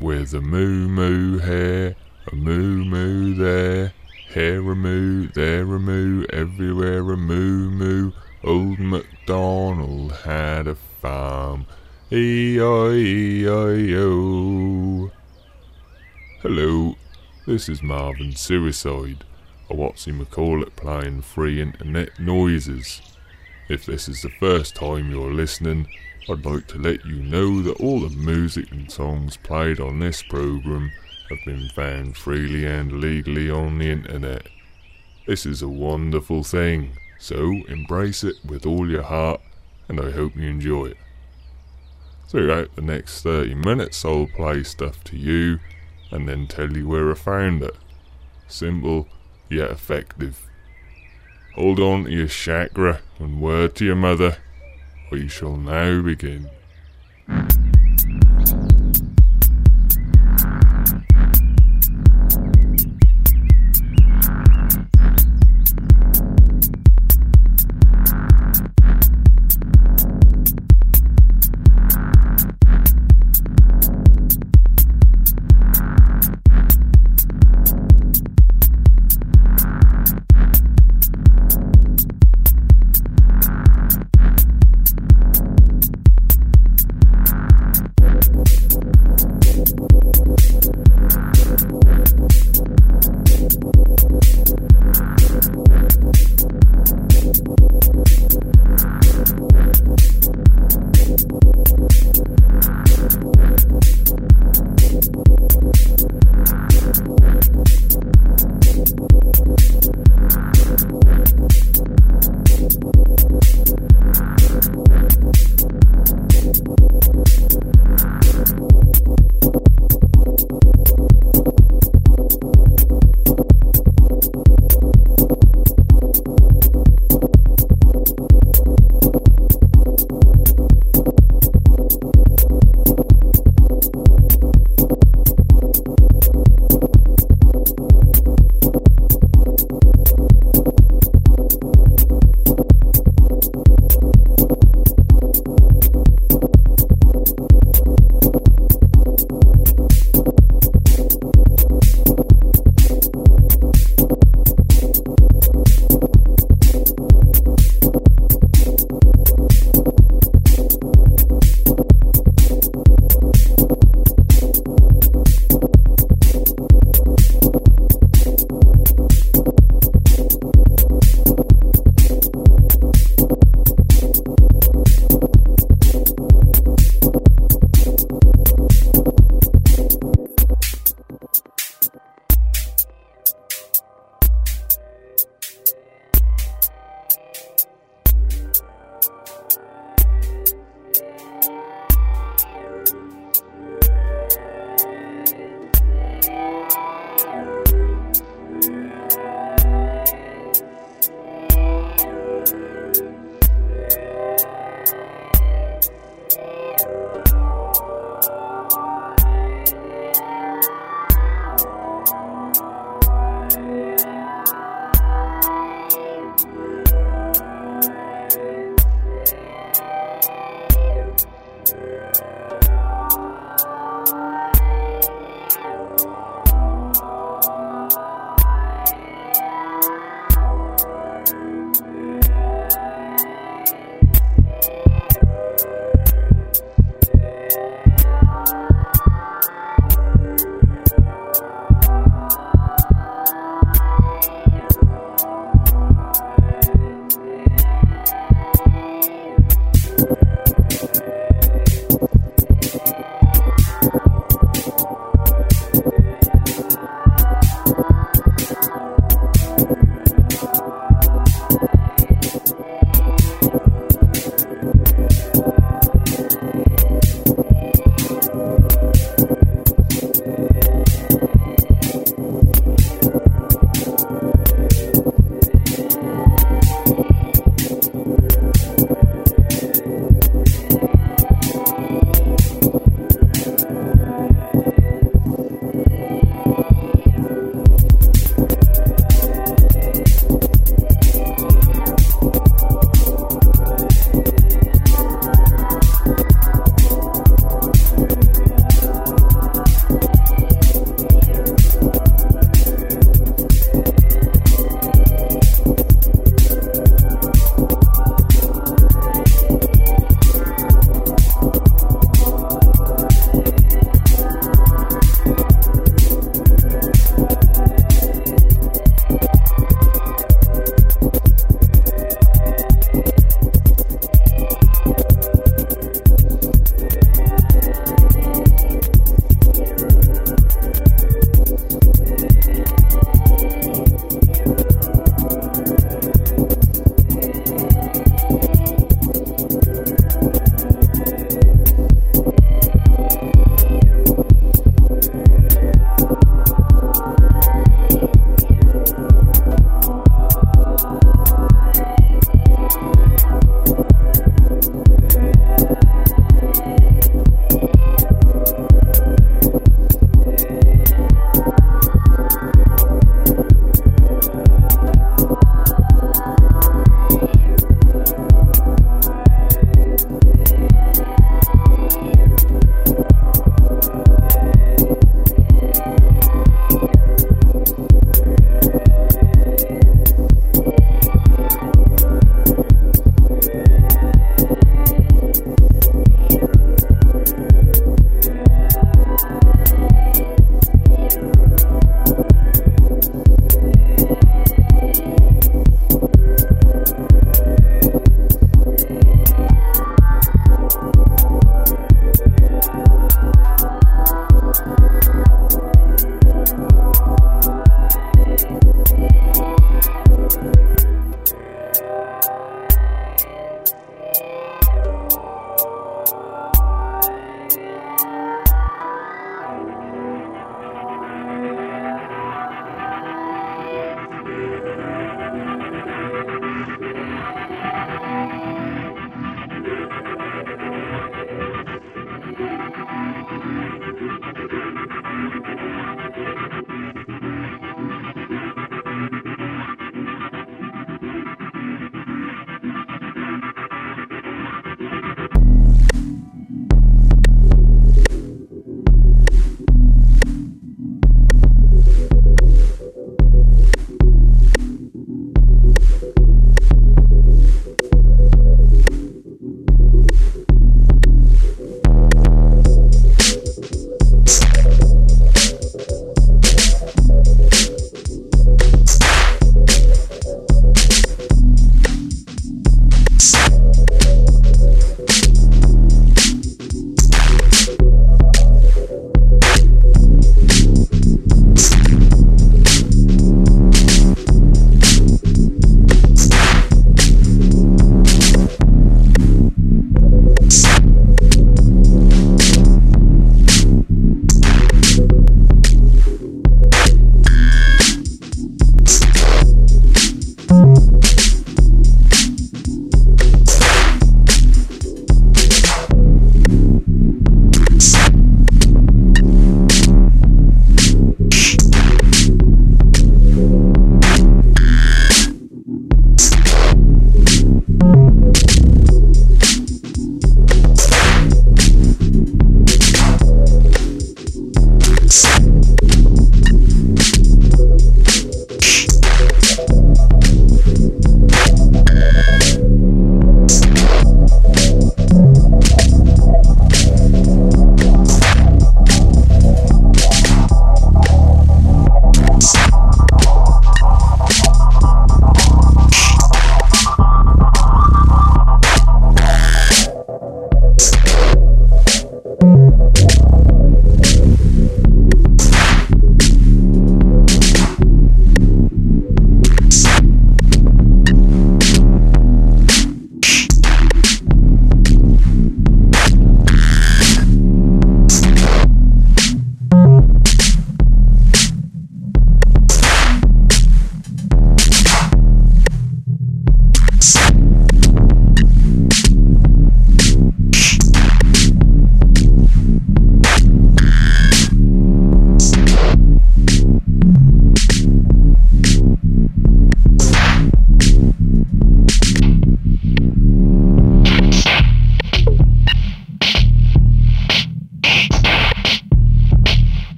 with a moo moo here, a moo moo there, here a moo, there a moo, everywhere a moo moo. Old MacDonald had a farm, E-I-E-I-O. Hello, this is Marvin Suicide, he call it playing free internet noises. If this is the first time you're listening, I'd like to let you know that all the music and songs played on this program have been found freely and legally on the internet. This is a wonderful thing, so embrace it with all your heart, and I hope you enjoy it. Throughout the next 30 minutes, I'll play stuff to you and then tell you where I found it. Simple, yet effective. Hold on to your chakra and word to your mother. We shall now begin.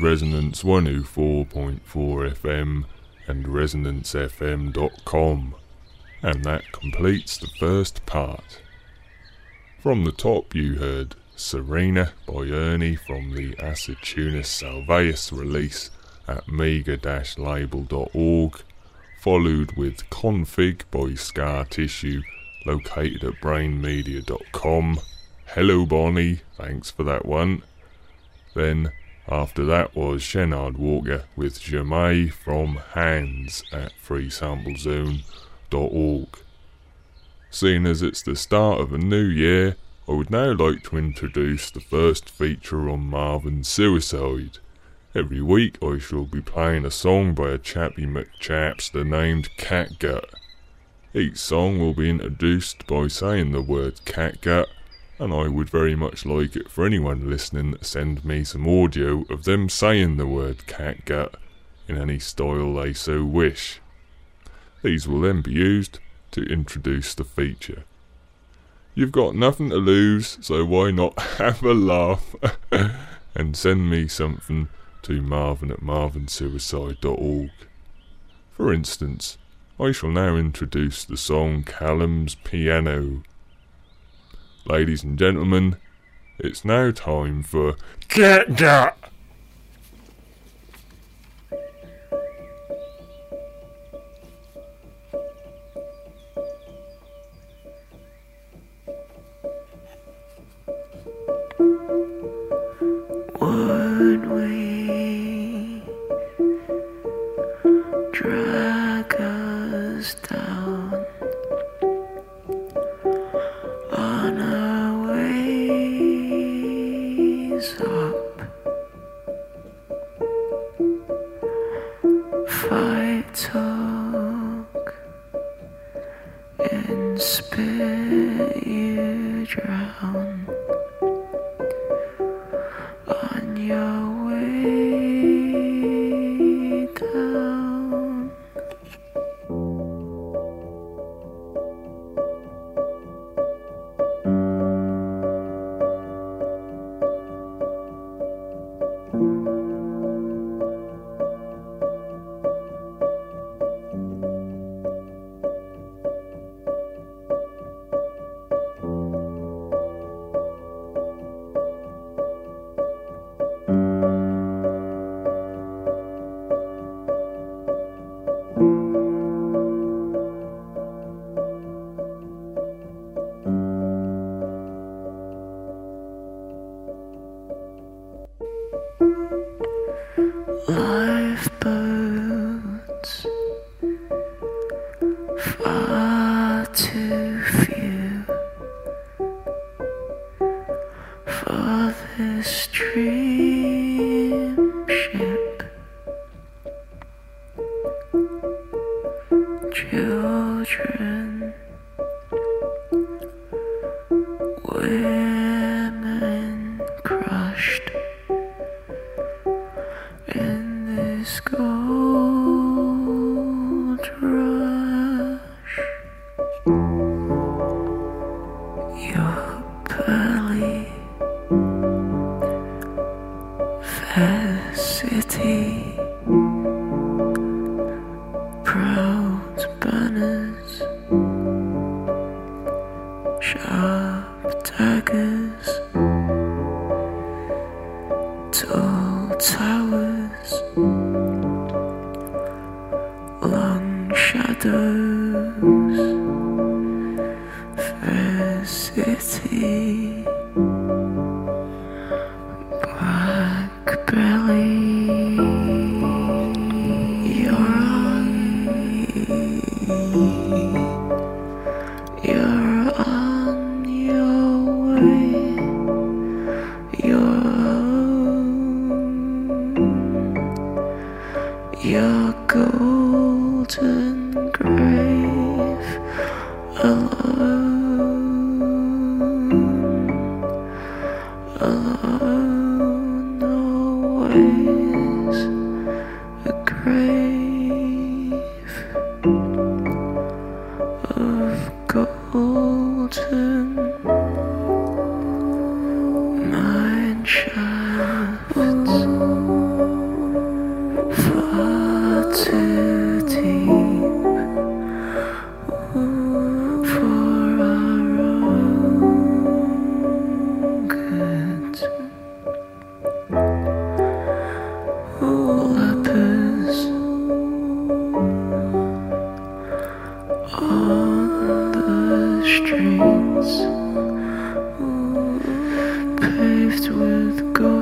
Resonance 104.4 FM and ResonanceFM.com, and that completes the first part. From the top, you heard Serena by Ernie from the Aceitunas Salvaeus release at mega-label.org, followed with Config by Scar Tissue, located at brainmedia.com. Hello, Bonnie, thanks for that one. Then, after that was Shenard Walker with Jamais from Hands at freesamplezone.org. Seeing as it's the start of a new year, I would now like to introduce the first feature on Marvin's Suicide. Every week I shall be playing a song by a chappy McChapster named Catgut. Each song will be introduced by saying the word catgut, and I would very much like it for anyone listening to send me some audio of them saying the word catgut in any style they so wish. These will then be used to introduce the feature. You've got nothing to lose, so why not have a laugh and send me something to marvin at marvinsuicide.org. For instance, I shall now introduce the song Callum's Piano. Ladies and gentlemen, it's now time for Catgut! Gold Your, your golden grave with gold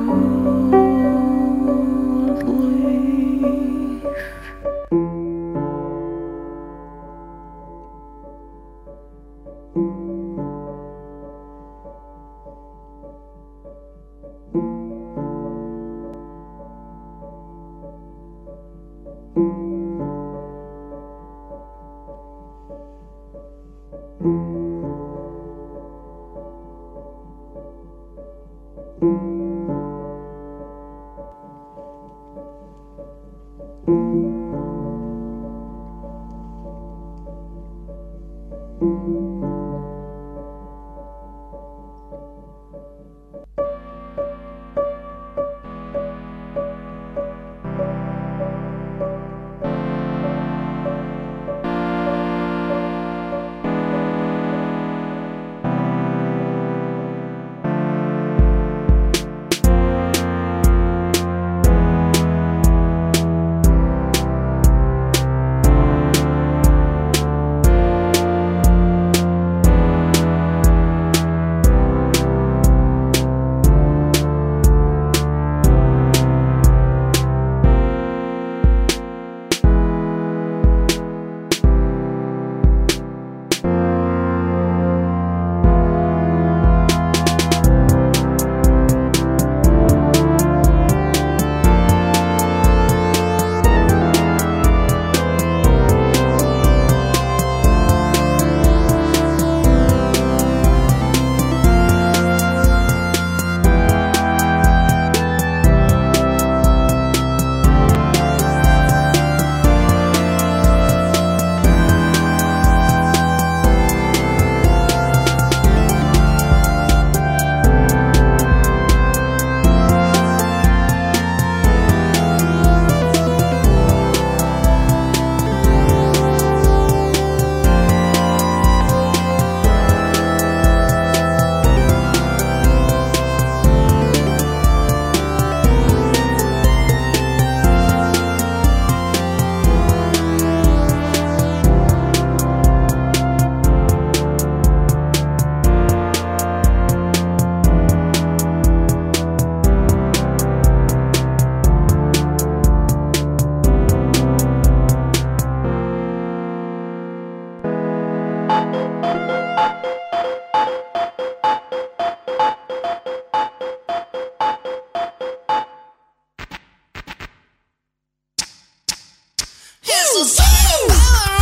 Brasil!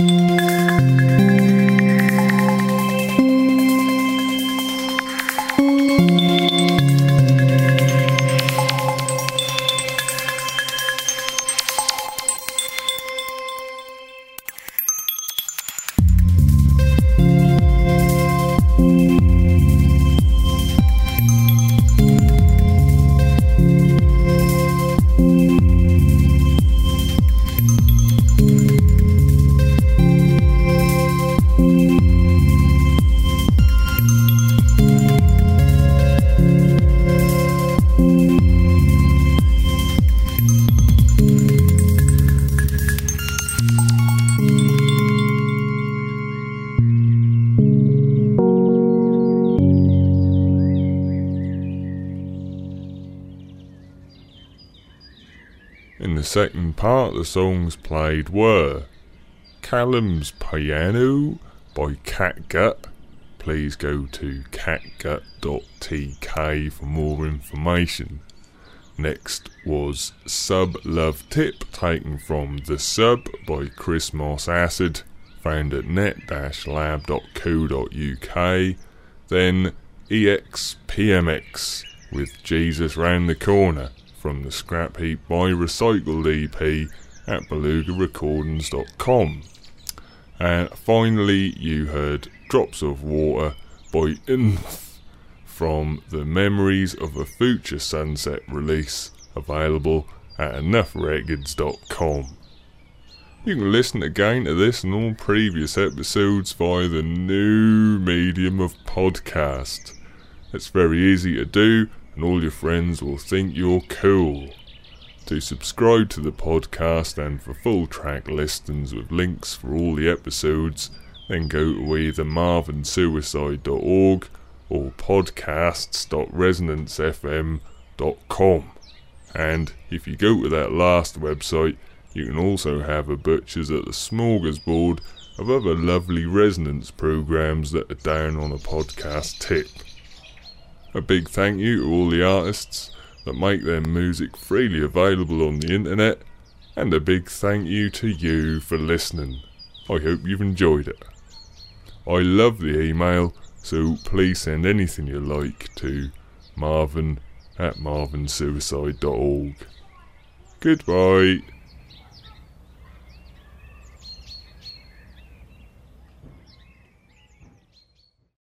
Música In the second part, the songs played were Callum's Piano by Catgut. Please go to catgut.tk for more information. Next was Sub Love Tip, taken from The Sub by Chris Moss Acid, found at net-lab.co.uk. Then EXPMX with Jesus Round the Corner from the Scrap Heap by Recycled EP at belugarecordings.com. And uh, finally, you heard Drops of Water by Inf from the Memories of a Future Sunset release, available at enoughrecords.com. You can listen again to this and all previous episodes via the new medium of podcast. It's very easy to do, and all your friends will think you're cool. To subscribe to the podcast and for full track listings with links for all the episodes, then go to either marvinsuicide.org or podcasts.resonance.fm.com. And if you go to that last website, you can also have a butchers at the smorgasbord of other lovely resonance programs that are down on a podcast tip. A big thank you to all the artists that make their music freely available on the internet, and a big thank you to you for listening. I hope you've enjoyed it. I love the email, so please send anything you like to marvin at marvinsuicide.org. Goodbye.